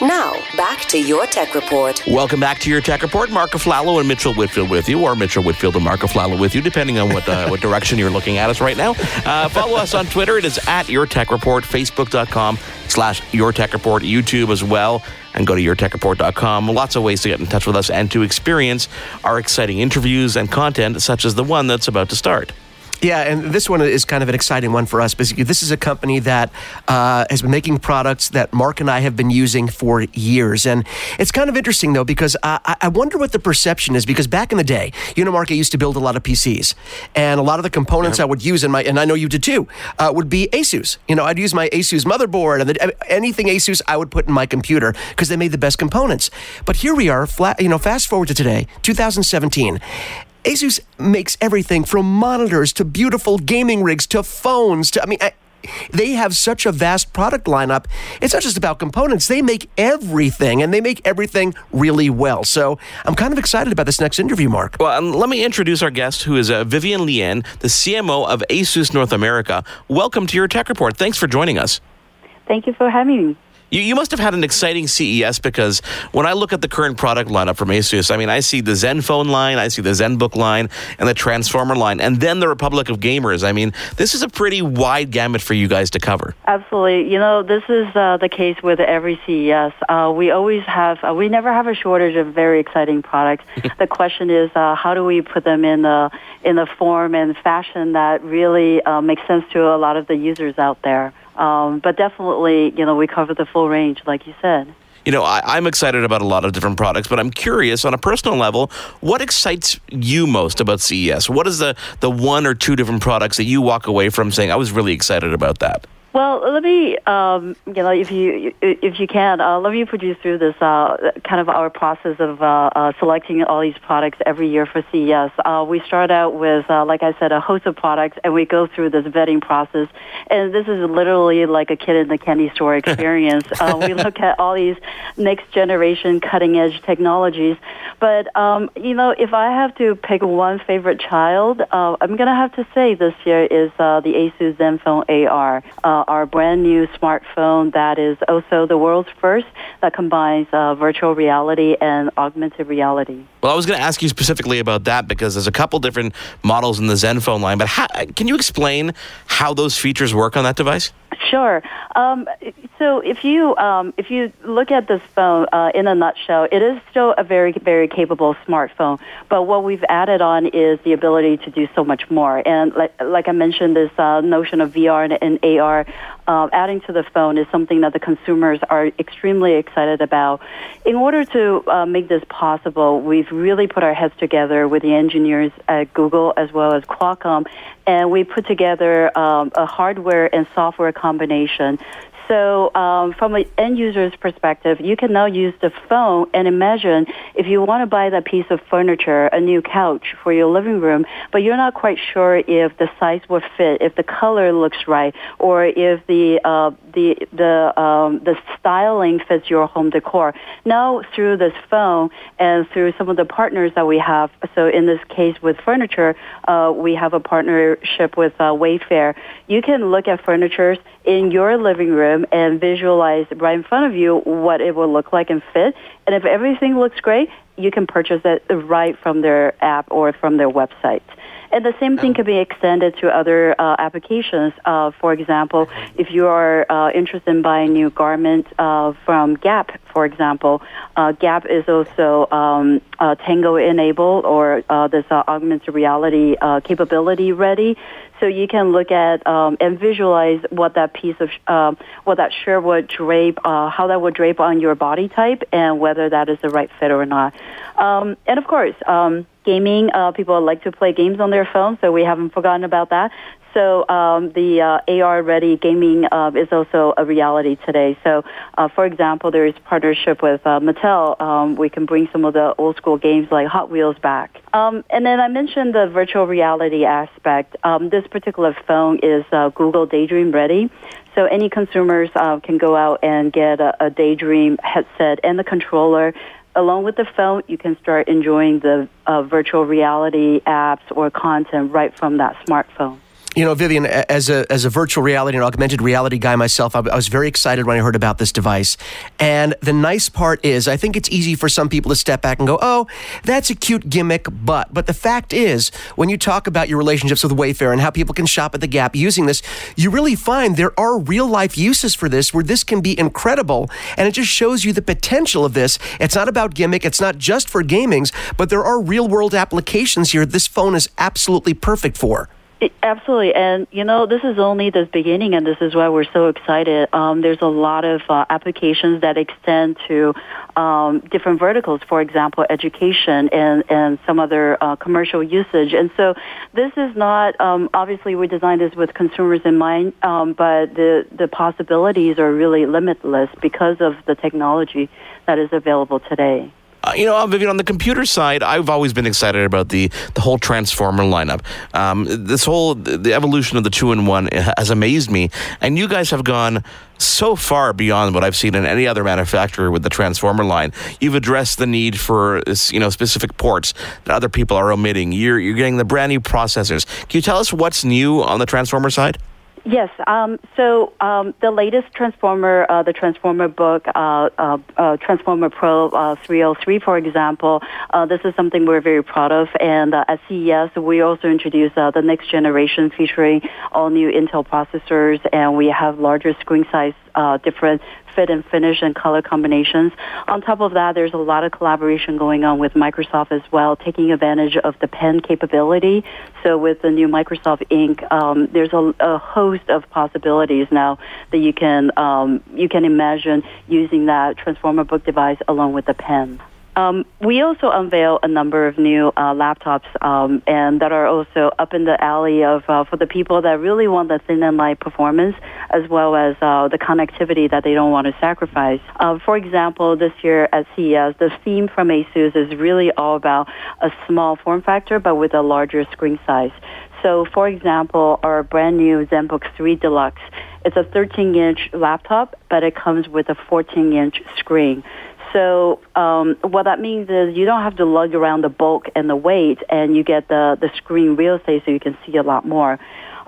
Now, back to your tech report. Welcome back to your tech report. Mark Aflalo and Mitchell Whitfield with you, or Mitchell Whitfield and Mark Aflalo with you, depending on what uh, what direction you're looking at us right now. Uh, follow us on Twitter. It is at your tech report. Facebook.com slash your tech report. YouTube as well. And go to yourtechreport.com. Lots of ways to get in touch with us and to experience our exciting interviews and content, such as the one that's about to start. Yeah, and this one is kind of an exciting one for us. Basically, this is a company that uh, has been making products that Mark and I have been using for years, and it's kind of interesting though because I, I wonder what the perception is. Because back in the day, you know, Mark, I used to build a lot of PCs, and a lot of the components yeah. I would use in my, and I know you did too, uh, would be ASUS. You know, I'd use my ASUS motherboard and the, anything ASUS I would put in my computer because they made the best components. But here we are, flat, you know, fast forward to today, 2017, Asus makes everything from monitors to beautiful gaming rigs to phones to, I mean, I, they have such a vast product lineup. It's not just about components. They make everything and they make everything really well. So I'm kind of excited about this next interview, Mark. Well, um, let me introduce our guest, who is uh, Vivian Lien, the CMO of Asus North America. Welcome to your Tech Report. Thanks for joining us. Thank you for having me. You, you must have had an exciting CES because when I look at the current product lineup from Asus, I mean, I see the ZenFone line, I see the ZenBook line, and the Transformer line, and then the Republic of Gamers. I mean, this is a pretty wide gamut for you guys to cover. Absolutely. You know, this is uh, the case with every CES. Uh, we always have, uh, we never have a shortage of very exciting products. the question is, uh, how do we put them in the in the form and fashion that really uh, makes sense to a lot of the users out there? Um, but definitely, you know, we cover the full range, like you said. You know, I, am excited about a lot of different products, but I'm curious on a personal level, what excites you most about CES? What is the, the one or two different products that you walk away from saying, I was really excited about that? Well, let me, um, you know, if you if you can, uh, let me put you through this uh, kind of our process of uh, uh selecting all these products every year for CES. Uh, we start out with, uh, like I said, a host of products, and we go through this vetting process. And this is literally like a kid in the candy store experience. we look at all these next generation cutting edge technologies. But um, you know, if I have to pick one favorite child, I'm gonna have to say this year is the Asus ZenFone AR uh, our brand new smartphone that is also the world's first that combines uh, virtual reality and augmented reality. Well, I was going to ask you specifically about that because there's a couple different models in the ZenFone line, but how, can you explain how those features work on that device? Sure. Um, so if you um, if you look at this phone uh, in a nutshell, it is still a very very capable smartphone. But what we've added on is the ability to do so much more. And like like I mentioned, this uh, notion of VR and, and AR uh, adding to the phone is something that the consumers are extremely excited about. In order to uh, make this possible, we've really put our heads together with the engineers at Google as well as Qualcomm, and we put together um, a hardware and software combination so, um, from an end user's perspective, you can now use the phone and imagine if you want to buy that piece of furniture, a new couch for your living room, but you're not quite sure if the size will fit, if the color looks right, or if the uh, the the um, the styling fits your home decor. Now, through this phone and through some of the partners that we have, so in this case with furniture, uh, we have a partnership with uh, Wayfair. You can look at furniture in your living room and visualize right in front of you what it will look like and fit. And if everything looks great, you can purchase it right from their app or from their website. And the same thing can be extended to other uh, applications. Uh, for example, if you are uh, interested in buying new garment uh, from Gap, for example, uh, Gap is also um, uh, Tango enabled or this augmented reality capability ready. So you can look at um, and visualize what that piece of um, what that shirt would drape, how that would drape on your body type, and whether that is the right fit or not. Um, and of course. Um, gaming. Uh, people like to play games on their phone, so we haven't forgotten about that. So um, the uh, AR ready gaming uh, is also a reality today. So, uh, for example, there is partnership with uh, Mattel. Um, we can bring some of the old school games like Hot Wheels back. Um, and then I mentioned the virtual reality aspect. Um, this particular phone is uh, Google Daydream ready. So any consumers uh, can go out and get a, a Daydream headset and the controller along with the phone, you can start enjoying the uh, virtual reality apps or content right from that smartphone. You know, Vivian, as a as a virtual reality and augmented reality guy myself, I, I, was very excited when I heard about this device. And the nice part is, I think it's easy for some people to step back and go, "Oh, that's a cute gimmick," but but the fact is, when you talk about your relationships with Wayfair and how people can shop at the Gap using this, you really find there are real life uses for this where this can be incredible, and it just shows you the potential of this. It's not about gimmick. It's not just for gamings, but there are real world applications here. This phone is absolutely perfect for. It, absolutely, and you know this is only the beginning, and this is why we're so excited. Um, there's a lot of uh, applications that extend to um, different verticals, for example, education and and some other uh, commercial usage. And so this is not um, obviously we designed this with consumers in mind, um, but the the possibilities are really limitless because of the technology that is available today. Uh, you know, Vivian, on the computer side, I've always been excited about the the whole Transformer lineup. Um, this whole the evolution of the two in one has amazed me, and you guys have gone so far beyond what I've seen in any other manufacturer with the Transformer line. You've addressed the need for you know specific ports that other people are omitting. You're you're getting the brand new processors. Can you tell us what's new on the Transformer side? Yes. Um, so um, the latest Transformer, uh, the Transformer book, uh, uh, uh Transformer Pro 303, uh, for example, uh, this is something we're very proud of. And at CES, we also introduced the next generation featuring all new Intel processors, and we have larger screen size, different fit and finish and color combinations. On top of that, there's a lot of collaboration going on with Microsoft as well, taking advantage of the pen capability. So with the new Microsoft Ink, um, there's a, a, host of possibilities now that you can um, you can imagine using that Transformer book device along with the pen. Um, we also unveil a number of new uh, laptops, um, and that are also up in the alley of uh, for the people that really want the thin and light performance, as well as uh, the connectivity that they don't want to sacrifice. Uh, for example, this year at CES, the theme from ASUS is really all about a small form factor, but with a larger screen size. So, for example, our brand new ZenBook 3 Deluxe, it's a 13-inch laptop, but it comes with a 14-inch screen. So um, what that means is you don't have to lug around the bulk and the weight, and you get the, the screen real estate so you can see a lot more.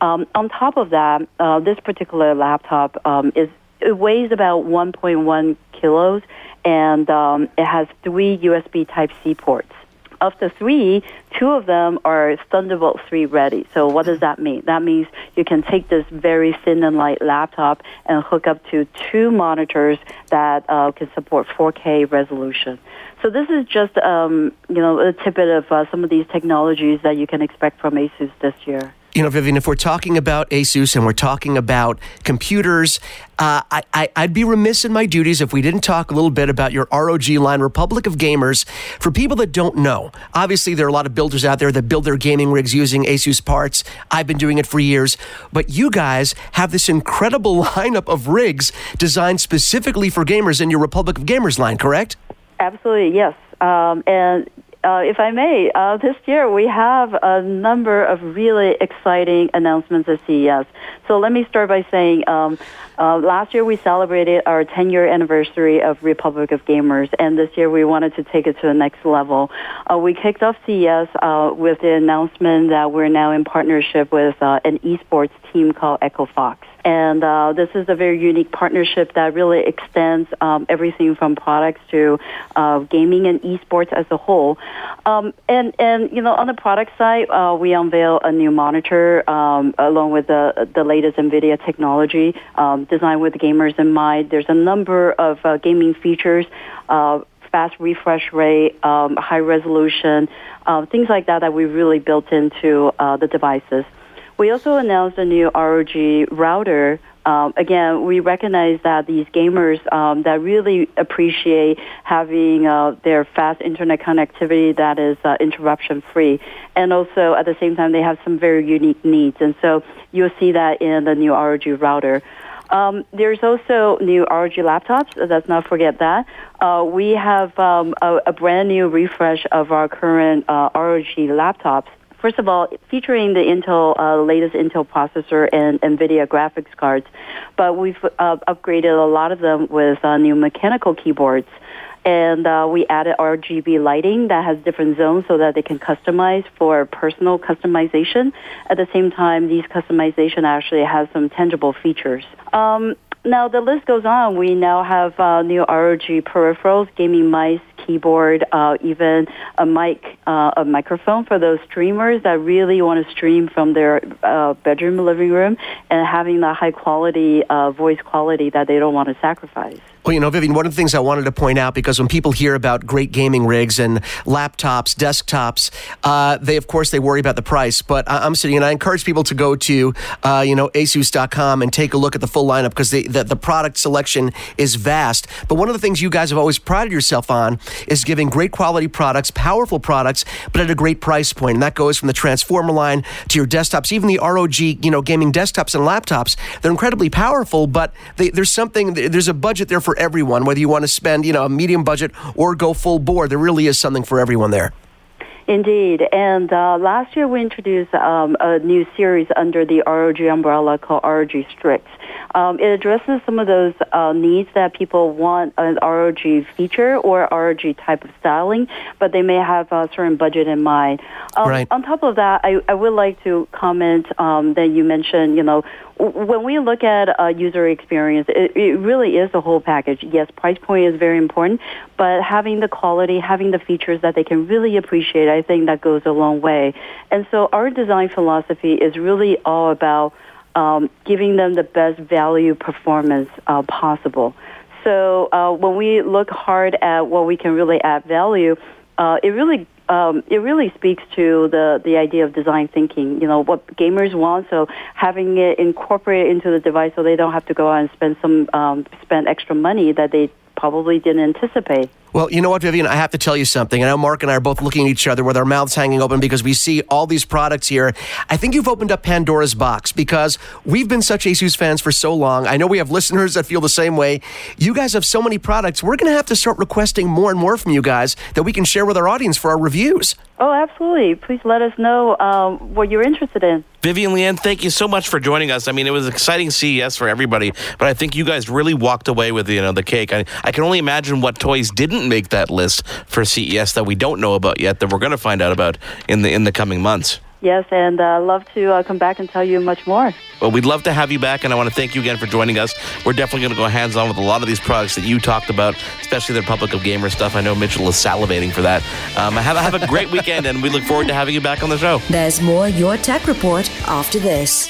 Um, on top of that, uh, this particular laptop um, is it weighs about 1.1 kilos, and um, it has three USB Type C ports of the three, two of them are Thunderbolt 3 ready. So what does that mean? That means you can take this very thin and light laptop and hook up to two monitors that uh, can support 4K resolution. So this is just, um, you know, a tidbit of uh, some of these technologies that you can expect from ASUS this year you know, Vivian, if we're talking about Asus and we're talking about computers, uh, I, would be remiss in my duties if we didn't talk a little bit about your ROG line, Republic of Gamers. For people that don't know, obviously there are a lot of builders out there that build their gaming rigs using Asus parts. I've been doing it for years, but you guys have this incredible lineup of rigs designed specifically for gamers in your Republic of Gamers line, correct? Absolutely, yes. Um, and uh, if I may, uh, this year we have a number of really exciting announcements at CES. So let me start by saying um, uh, last year we celebrated our 10 year anniversary of Republic of Gamers, and this year we wanted to take it to the next level. Uh, we kicked off CES uh, with the announcement that we're now in partnership with uh, an esports team called Echo Fox. And uh, this is a very unique partnership that really extends um, everything from products to uh, gaming and esports as a whole. Um, and and you know, on the product side, uh, we unveil a new monitor um, along with the the latest NVIDIA technology um, designed with gamers in mind. There's a number of uh, gaming features. Uh, fast refresh rate, um, high resolution, uh, things like that that we really built into the devices. We also announced a new ROG router. Um, again, we recognize that these gamers um, that really appreciate having uh, their fast internet connectivity that is uh, interruption free, and also at the same time they have some very unique needs, and so you'll see that in the new ROG router. Um, there's also new ROG laptops. Let's not forget that. Uh, we have um, a, a, brand new refresh of our current uh, ROG laptops first of all, featuring the Intel uh, latest Intel processor and NVIDIA graphics cards, but we've uh, upgraded a lot of them with uh, new mechanical keyboards. And uh, we added RGB lighting that has different zones so that they can customize for personal customization. At the same time, these customization actually has some tangible features. Um, now the list goes on. We now have uh, new ROG peripherals, gaming mice, keyboard, uh, even a mic, uh, a microphone for those streamers that really want to stream from their uh, bedroom, living room, and having the high quality uh, voice quality that they don't want to sacrifice. Well, you know, Vivian, one of the things I wanted to point out because when people hear about great gaming rigs and laptops, desktops, uh, they of course they worry about the price. But I- am sitting and I encourage people to go to uh, you know ASUS.com and take a look at the full lineup because the, the the product selection is vast. But one of the things you guys have always prided yourself on is giving great quality products, powerful products, but at a great price point. And that goes from the Transformer line to your desktops, even the ROG you know gaming desktops and laptops. They're incredibly powerful, but they, there's something there's a budget there for everyone, whether you want to spend, you know, a medium budget or go full bore. There really is something for everyone there. Indeed. And uh, last year we introduced um, a new series under the ROG umbrella called ROG Strix. Um, it addresses some of those uh, needs that people want an ROG feature or ROG type of styling, but they may have a certain budget in mind. Um, right. On top of that, I, I would like to comment um, that you mentioned, you know, when we look at a user experience, it, it, really is a whole package. Yes, price point is very important, but having the quality, having the features that they can really appreciate, I think that goes a long way. And so our design philosophy is really all about um, giving them the best value performance uh, possible. So uh, when we look hard at what we can really add value, uh, it really um, it really speaks to the the idea of design thinking. You know what gamers want, so having it incorporated into the device, so they don't have to go out and spend some um, spend extra money that they probably didn't anticipate. Well, you know what, Vivian? I have to tell you something. I know Mark and I are both looking at each other with our mouths hanging open because we see all these products here. I think you've opened up Pandora's box because we've been such Asus fans for so long. I know we have listeners that feel the same way. You guys have so many products. We're going to have to start requesting more and more from you guys that we can share with our audience for our reviews. Oh, absolutely. Please let us know um, what you're interested in. Vivian Lien, thank you so much for joining us. I mean, it was exciting CES for everybody, but I think you guys really walked away with you know the cake. I, I can only imagine what toys didn't make that list for CES that we don't know about yet that we're going to find out about in the in the coming months. Yes, and uh, love to uh, come back and tell you much more. Well, we'd love to have you back, and I want to thank you again for joining us. We're definitely going to go hands on with a lot of these products that you talked about, especially the Republic of Gamer stuff. I know Mitchell is salivating for that. Um, have, have a great weekend, and we look forward to having you back on the show. There's more Your Tech Report after this.